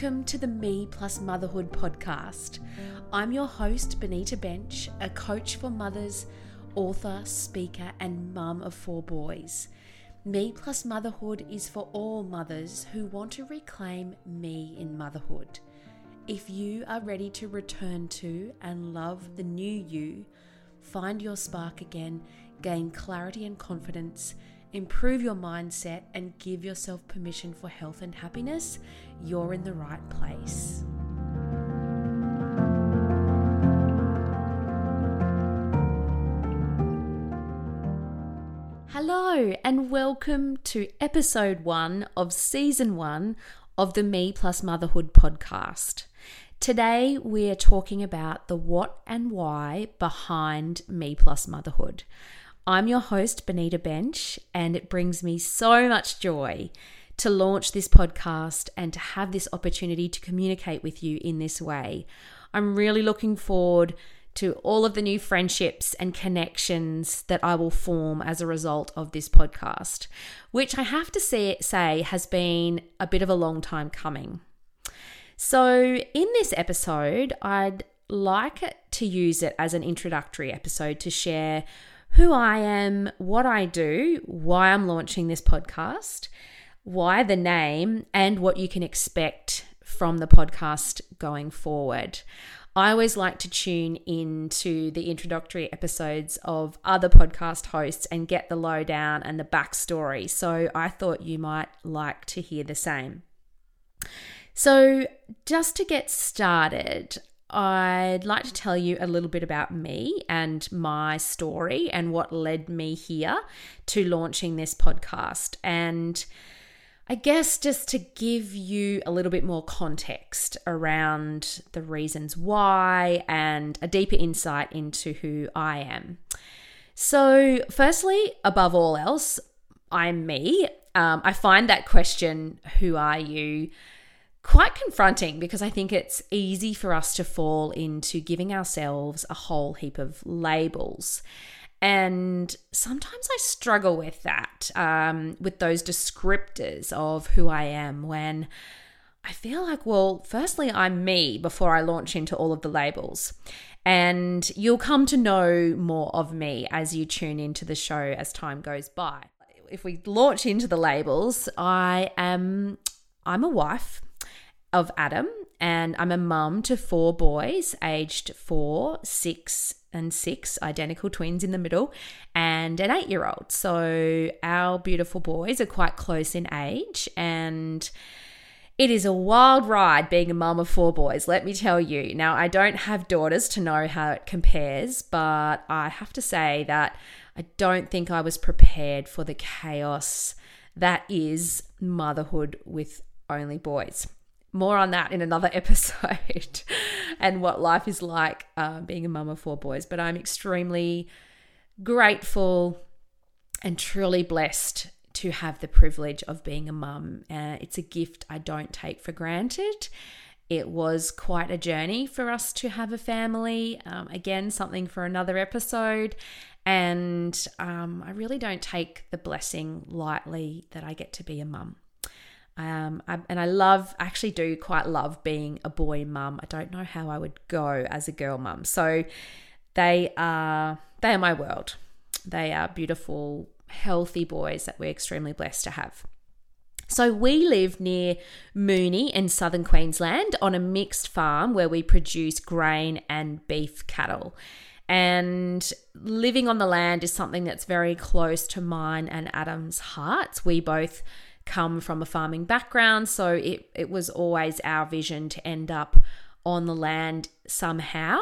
welcome to the Me Plus Motherhood podcast. I'm your host, Benita Bensch, a coach for mothers, author, speaker, and mum of four boys. Me Plus Motherhood is for all mothers who want to reclaim me in motherhood. If you are ready to return to and love the new you, find your spark again, gain clarity and confidence, improve your mindset, and give yourself permission for health and happiness, you're in the right place. Hello, and welcome to episode one of season one of the Me Plus Motherhood podcast. Today, we are talking about the what and why behind Me Plus Motherhood. I'm your host, Benita Bensch, and it brings me so much joy to launch this podcast and to have this opportunity to communicate with you in this way. I'm really looking forward to all of the new friendships and connections that I will form as a result of this podcast, which I have to say, say has been a bit of a long time coming. So, in this episode, I'd like to use it as an introductory episode to share who I am, what I do, why I'm launching this podcast, why the name, and what you can expect from the podcast going forward. I always like to tune into the introductory episodes of other podcast hosts and get the lowdown and the backstory. So I thought you might like to hear the same. So, just to get started, I'd like to tell you a little bit about me and my story and what led me here to launching this podcast. And I guess just to give you a little bit more context around the reasons why and a deeper insight into who I am. So, firstly, above all else, I'm me. Um, I find that question, who are you, quite confronting because I think it's easy for us to fall into giving ourselves a whole heap of labels. And sometimes I struggle with that, um, with those descriptors of who I am when I feel like, well, firstly, I'm me before I launch into all of the labels. And you'll come to know more of me as you tune into the show as time goes by. If we launch into the labels, I am I'm a wife of Adam and I'm a mum to four boys aged four, six, and six, identical twins in the middle, and an eight year old. So our beautiful boys are quite close in age, and it is a wild ride being a mum of four boys, let me tell you. Now, I don't have daughters to know how it compares, but I have to say that I don't think I was prepared for the chaos that is motherhood with only boys more on that in another episode and what life is like uh, being a mum of four boys. But I'm extremely grateful and truly blessed to have the privilege of being a mum. Uh, it's a gift I don't take for granted. It was quite a journey for us to have a family. Um, again, something for another episode. And um, I really don't take the blessing lightly that I get to be a mum. Um, I, and I love, actually do quite love being a boy mum. I don't know how I would go as a girl mum. So they are, they are my world. They are beautiful, healthy boys that we're extremely blessed to have. So we live near Moonie in southern Queensland on a mixed farm where we produce grain and beef cattle. And living on the land is something that's very close to mine and Adam's hearts. We both come from a farming background, so it, it was always our vision to end up on the land somehow.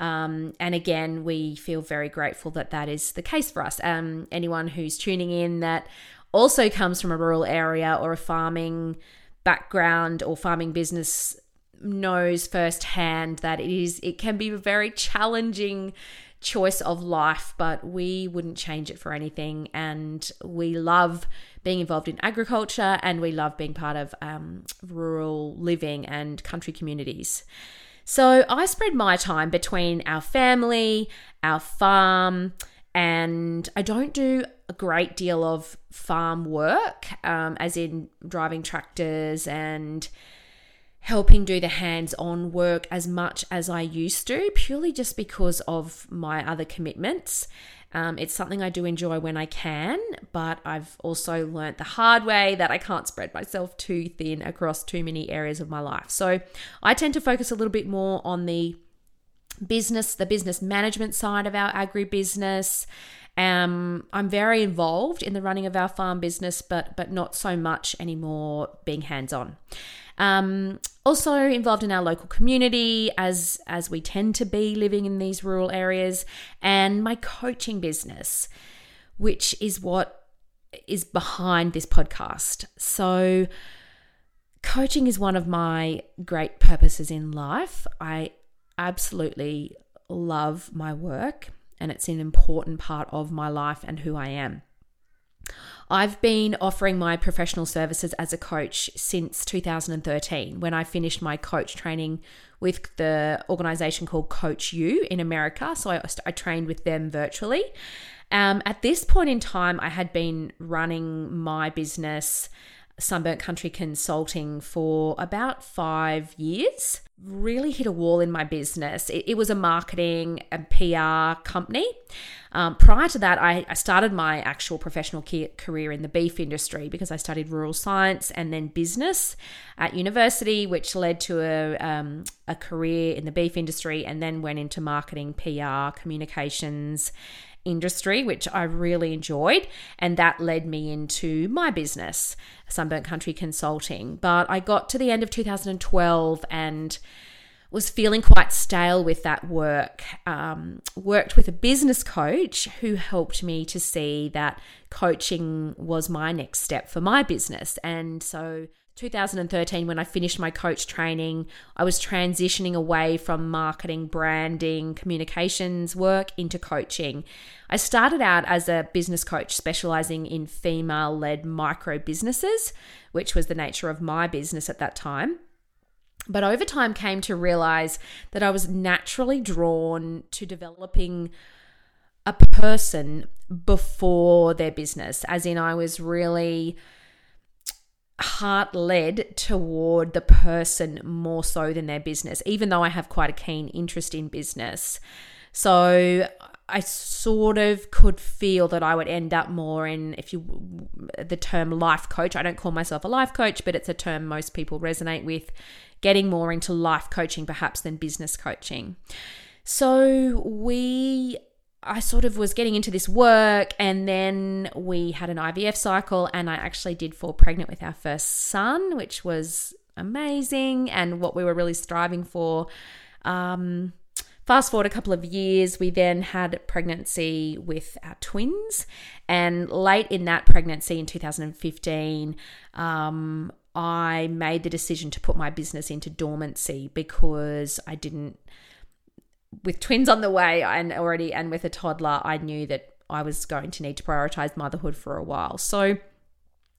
Um, and again, we feel very grateful that that is the case for us. Um, anyone who's tuning in that also comes from a rural area or a farming background or farming business knows firsthand that it is it can be a very challenging choice of life, but we wouldn't change it for anything. And we love being involved in agriculture and we love being part of um, rural living and country communities. So I spread my time between our family, our farm, and I don't do a great deal of farm work, um, as in driving tractors and helping do the hands on work as much as I used to, purely just because of my other commitments. Um, it's something I do enjoy when I can, but I've also learnt the hard way that I can't spread myself too thin across too many areas of my life. So I tend to focus a little bit more on the business, the business management side of our agribusiness. Um, I'm very involved in the running of our farm business, but but not so much anymore being hands on. Um, also involved in our local community as as we tend to be living in these rural areas, and my coaching business, which is what is behind this podcast. So coaching is one of my great purposes in life. I absolutely love my work and it's an important part of my life and who I am. I've been offering my professional services as a coach since 2013 when I finished my coach training with the organization called Coach U in America. So I, I trained with them virtually. Um, at this point in time, I had been running my business Sunburnt Country Consulting for about five years. Really hit a wall in my business. It, it was a marketing and PR company. Um, prior to that, I, I, started my actual professional career in the beef industry because I studied rural science and then business at university, which led to a, um, a career in the beef industry and then went into marketing, PR, communications, industry, which I really enjoyed. And that led me into my business, Sunburnt Country Consulting. But I got to the end of 2012 and was feeling quite stale with that work. Um, worked with a business coach who helped me to see that coaching was my next step for my business. And so 2013, when I finished my coach training, I was transitioning away from marketing, branding, communications work into coaching. I started out as a business coach specializing in female led micro businesses, which was the nature of my business at that time. But over time, came to realize that I was naturally drawn to developing a person before their business, as in, I was really heart led toward the person more so than their business, even though I have quite a keen interest in business. So I sort of could feel that I would end up more in, if you, the term life coach. I don't call myself a life coach, but it's a term most people resonate with, getting more into life coaching perhaps than business coaching. So we I sort of was getting into this work, and then we had an IVF cycle, and I actually did fall pregnant with our first son, which was amazing and what we were really striving for. Um, fast forward a couple of years, we then had pregnancy with our twins, and late in that pregnancy in 2015, um, I made the decision to put my business into dormancy because I didn't with twins on the way and already and with a toddler, I knew that I was going to need to prioritize motherhood for a while. So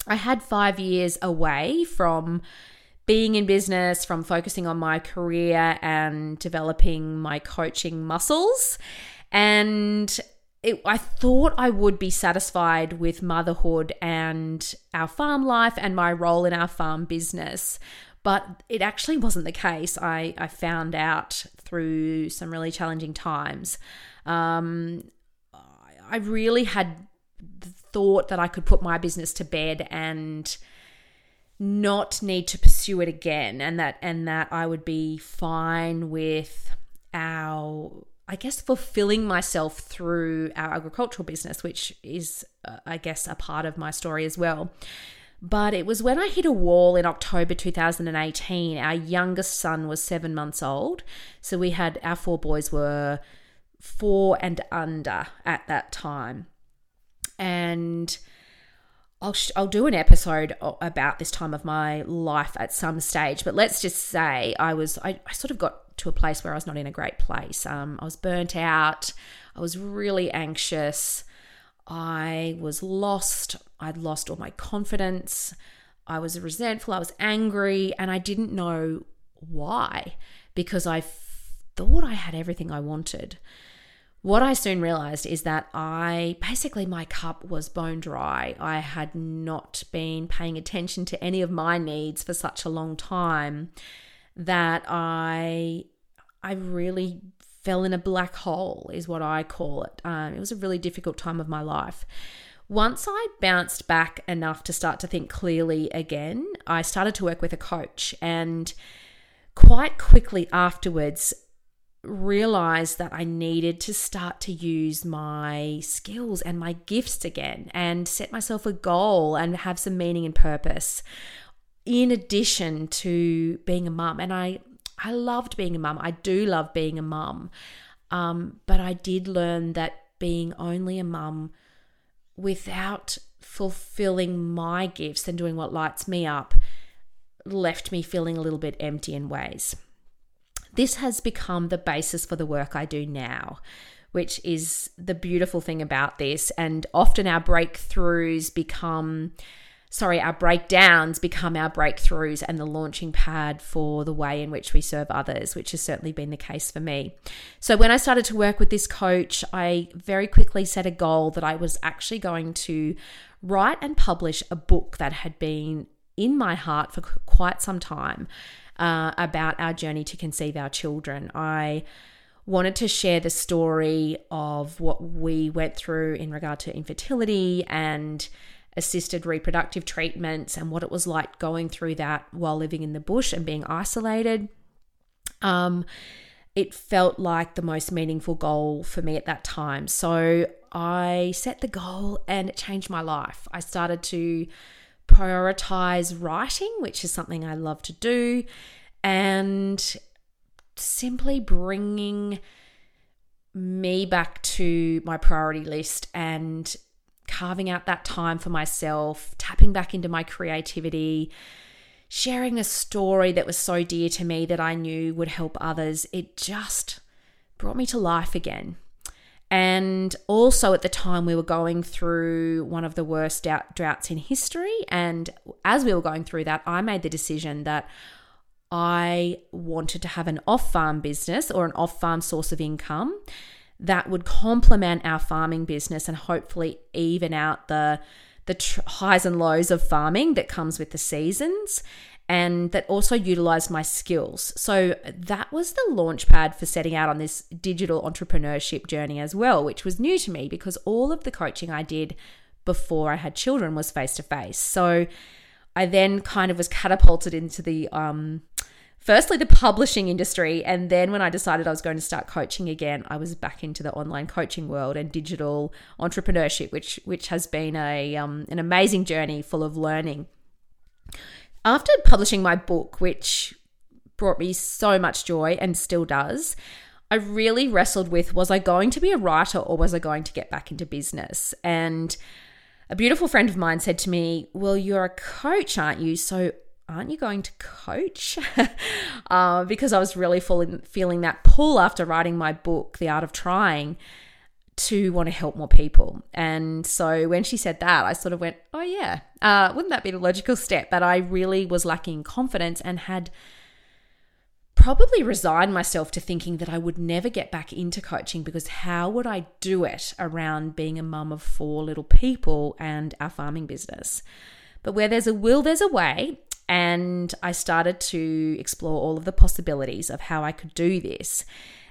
I had 5 years away from being in business, from focusing on my career and developing my coaching muscles. And it, I thought I would be satisfied with motherhood and our farm life and my role in our farm business. But it actually wasn't the case. I, I found out through some really challenging times. Um, I really had thought that I could put my business to bed and not need to pursue it again and that and that I would be fine with our I guess fulfilling myself through our agricultural business which is uh, I guess a part of my story as well. But it was when I hit a wall in October 2018. Our youngest son was seven months old. So we had our four boys were four and under at that time. And I'll, I'll do an episode about this time of my life at some stage. But let's just say I was, I, I sort of got to a place where I was not in a great place. Um, I was burnt out. I was really anxious. I was lost. I'd lost all my confidence. I was resentful. I was angry. And I didn't know why because I thought I had everything I wanted. What I soon realized is that I basically, my cup was bone dry. I had not been paying attention to any of my needs for such a long time. that I I really fell in a black hole is what I call it. Um, it was a really difficult time of my life. Once I bounced back enough to start to think clearly again, I started to work with a coach and quite quickly afterwards realized that I needed to start to use my skills and my gifts again and set myself a goal and have some meaning and purpose in addition to being a mum. And I I loved being a mum. I do love being a mum. Um, but I did learn that being only a mum without fulfilling my gifts and doing what lights me up left me feeling a little bit empty in ways. This has become the basis for the work I do now, which is the beautiful thing about this. And often our breakthroughs become sorry, our breakdowns become our breakthroughs and the launching pad for the way in which we serve others, which has certainly been the case for me. So, when I started to work with this coach, I very quickly set a goal that I was actually going to write and publish a book that had been in my heart for quite some time uh, about our journey to conceive our children. I wanted to share the story of what we went through in regard to infertility and assisted reproductive treatments and what it was like going through that while living in the bush and being isolated. Um, it felt like the most meaningful goal for me at that time. So I set the goal and it changed my life. I started to prioritize writing, which is something I love to do, and simply bringing me back to my priority list and carving out that time for myself, tapping back into my creativity, sharing a story that was so dear to me that I knew would help others. It just brought me to life again. And also at the time, we were going through one of the worst droughts in history. And as we were going through that, I made the decision that I wanted to have an off farm business or an off farm source of income that would complement our farming business and hopefully even out the the tr- highs and lows of farming that comes with the seasons and that also utilized my skills. So that was the launch pad for setting out on this digital entrepreneurship journey as well, which was new to me because all of the coaching I did before I had children was face to face. So I then kind of was catapulted into the um, firstly the publishing industry. And then when i decided i was going to start coaching again i was back into the online coaching world and digital entrepreneurship which which has been a um, an amazing journey full of learning. After publishing my book which brought me so much joy and still does i really wrestled with was i going to be a writer or was i going to get back into business? And a beautiful friend of mine said to me, Well, you're a coach, aren't you? So aren't you going to coach? uh, because I was really feeling, feeling that pull after writing my book, The Art of Trying, to want to help more people. And so when she said that, I sort of went, oh, yeah, uh, wouldn't that be the logical step? But I really was lacking confidence and had probably resigned myself to thinking that I would never get back into coaching because how would I do it around being a mum of four little people and our farming business? But where there's a will, there's a way. And I started to explore all of the possibilities of how I could do this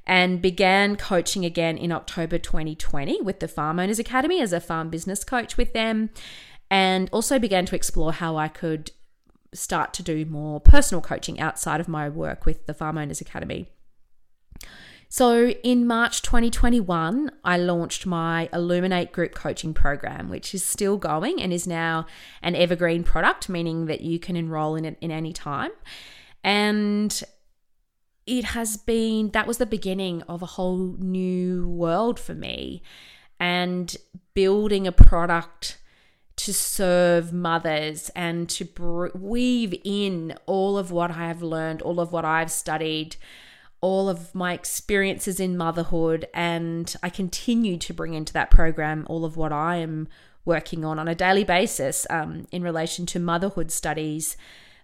and began coaching again in October 2020 with the Farm Owners Academy as a farm business coach with them. And also began to explore how I could start to do more personal coaching outside of my work with the Farm Owners Academy. So in March 2021, I launched my Illuminate group coaching program, which is still going and is now an evergreen product, meaning that you can enroll in it in any time. And it has been that was the beginning of a whole new world for me and building a product to serve mothers and to weave in all of what I have learned, all of what I've studied, all of my experiences in motherhood, and I continue to bring into that program all of what I am working on on a daily basis um, in relation to motherhood studies,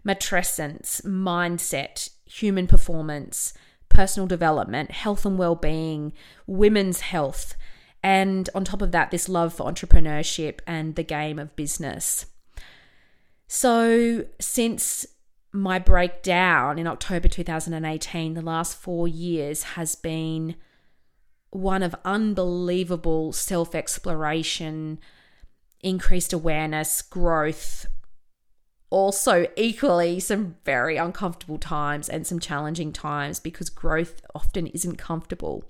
matrescence, mindset, human performance, personal development, health and well-being, women's health, and on top of that, this love for entrepreneurship and the game of business. So, since my breakdown in October 2018, the last four years, has been one of unbelievable self exploration, increased awareness, growth, also equally some very uncomfortable times and some challenging times because growth often isn't comfortable.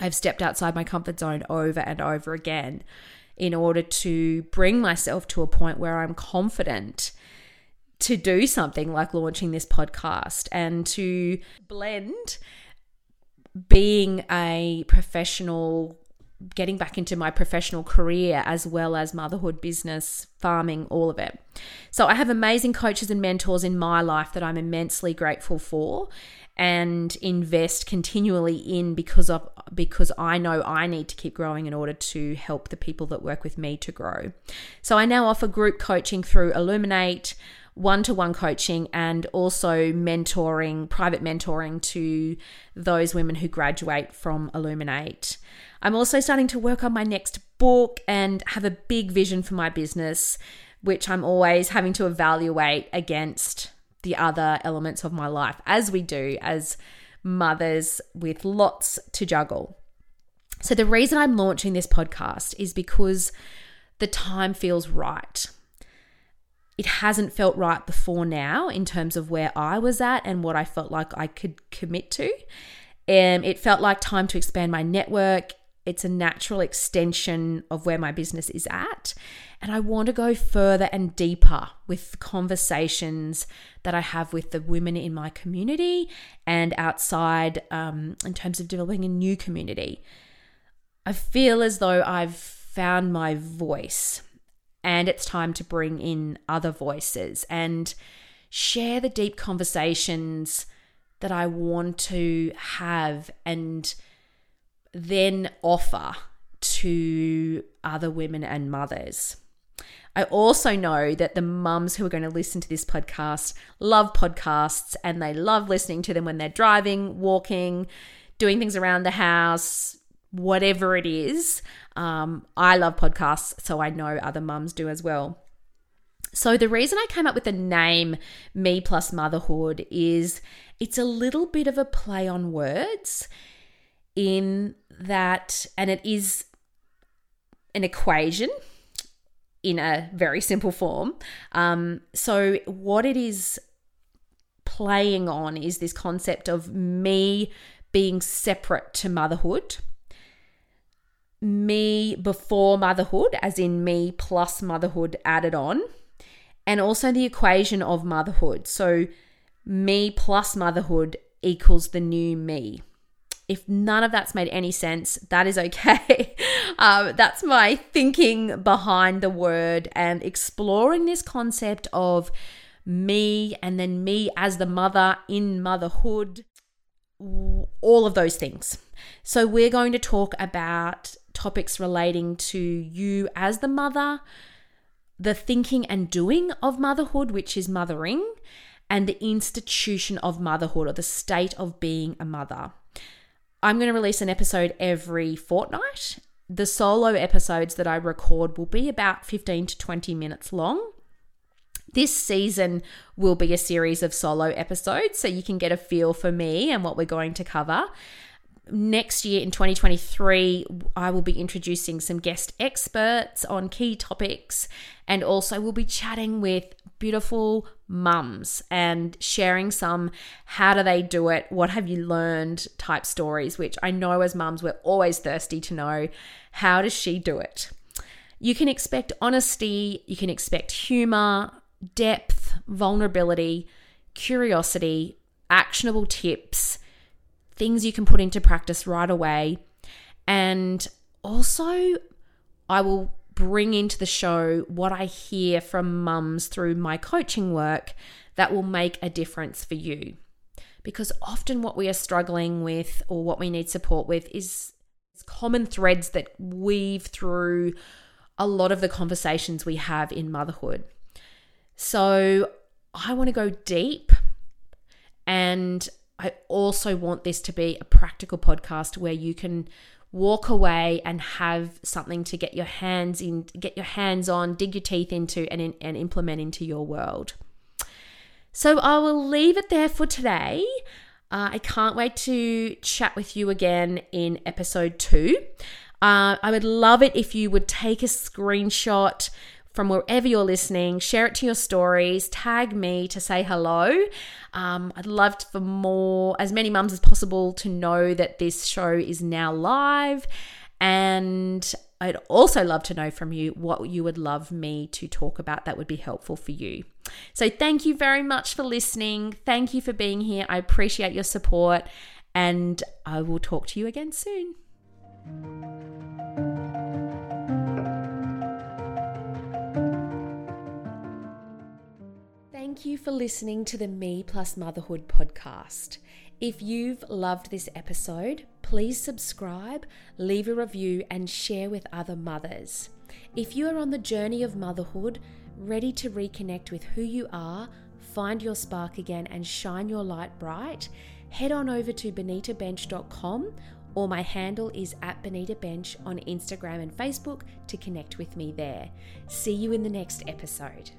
I've stepped outside my comfort zone over and over again in order to bring myself to a point where I'm confident to do something like launching this podcast and to blend being a professional getting back into my professional career as well as motherhood, business, farming, all of it. So I have amazing coaches and mentors in my life that I'm immensely grateful for and invest continually in because of because I know I need to keep growing in order to help the people that work with me to grow. So I now offer group coaching through Illuminate one to one coaching and also mentoring, private mentoring to those women who graduate from Illuminate. I'm also starting to work on my next book and have a big vision for my business, which I'm always having to evaluate against the other elements of my life, as we do as mothers with lots to juggle. So, the reason I'm launching this podcast is because the time feels right it hasn't felt right before now in terms of where I was at and what I felt like I could commit to. Um, it felt like time to expand my network. It's a natural extension of where my business is at. And I want to go further and deeper with conversations that I have with the women in my community and outside um, in terms of developing a new community. I feel as though I've found my voice and it's time to bring in other voices and share the deep conversations that I want to have and then offer to other women and mothers. I also know that the mums who are going to listen to this podcast love podcasts and they love listening to them when they're driving, walking, doing things around the house, whatever it is. Um, I love podcasts, so I know other mums do as well. So, the reason I came up with the name Me Plus Motherhood is it's a little bit of a play on words in that, and it is an equation in a very simple form. Um, so, what it is playing on is this concept of me being separate to motherhood me before motherhood, as in me plus motherhood added on, and also the equation of motherhood. So, me plus motherhood equals the new me. If none of that's made any sense, that is okay. um, that's my thinking behind the word and exploring this concept of me and then me as the mother in motherhood, all of those things. So, we're going to talk about topics relating to you as the mother, the thinking and doing of motherhood, which is mothering, and the institution of motherhood or the state of being a mother. I'm going to release an episode every fortnight. The solo episodes that I record will be about 15 to 20 minutes long. This season will be a series of solo episodes, so you can get a feel for me and what we're going to cover next year in 2023, I will be introducing some guest experts on key topics, and also we'll be chatting with beautiful mums and sharing some how do they do it, what have you learned type stories, which I know as mums we're always thirsty to know how does she do it. You can expect honesty, you can expect humor, depth, vulnerability, curiosity, actionable tips things you can put into practice right away. And also, I will bring into the show what I hear from mums through my coaching work that will make a difference for you. Because often, what we are struggling with or what we need support with is common threads that weave through a lot of the conversations we have in motherhood. So, I want to go deep and I also want this to be a practical podcast where you can walk away and have something to get your hands in, get your hands on, dig your teeth into, and, and implement into your world. So I will leave it there for today. Uh, I can't wait to chat with you again in episode two. Uh, I would love it if you would take a screenshot from wherever you're listening, share it to your stories, tag me to say hello. Um, I'd love for more, as many mums as possible, to know that this show is now live. And I'd also love to know from you what you would love me to talk about that would be helpful for you. So, thank you very much for listening. Thank you for being here. I appreciate your support, and I will talk to you again soon. Thank you for listening to the Me Plus Motherhood podcast. If you've loved this episode, please subscribe, leave a review, and share with other mothers. If you are on the journey of motherhood, ready to reconnect with who you are, find your spark again, and shine your light bright, head on over to benitabensch.com or my handle is at benitabensch on Instagram and Facebook to connect with me there. See you in the next episode.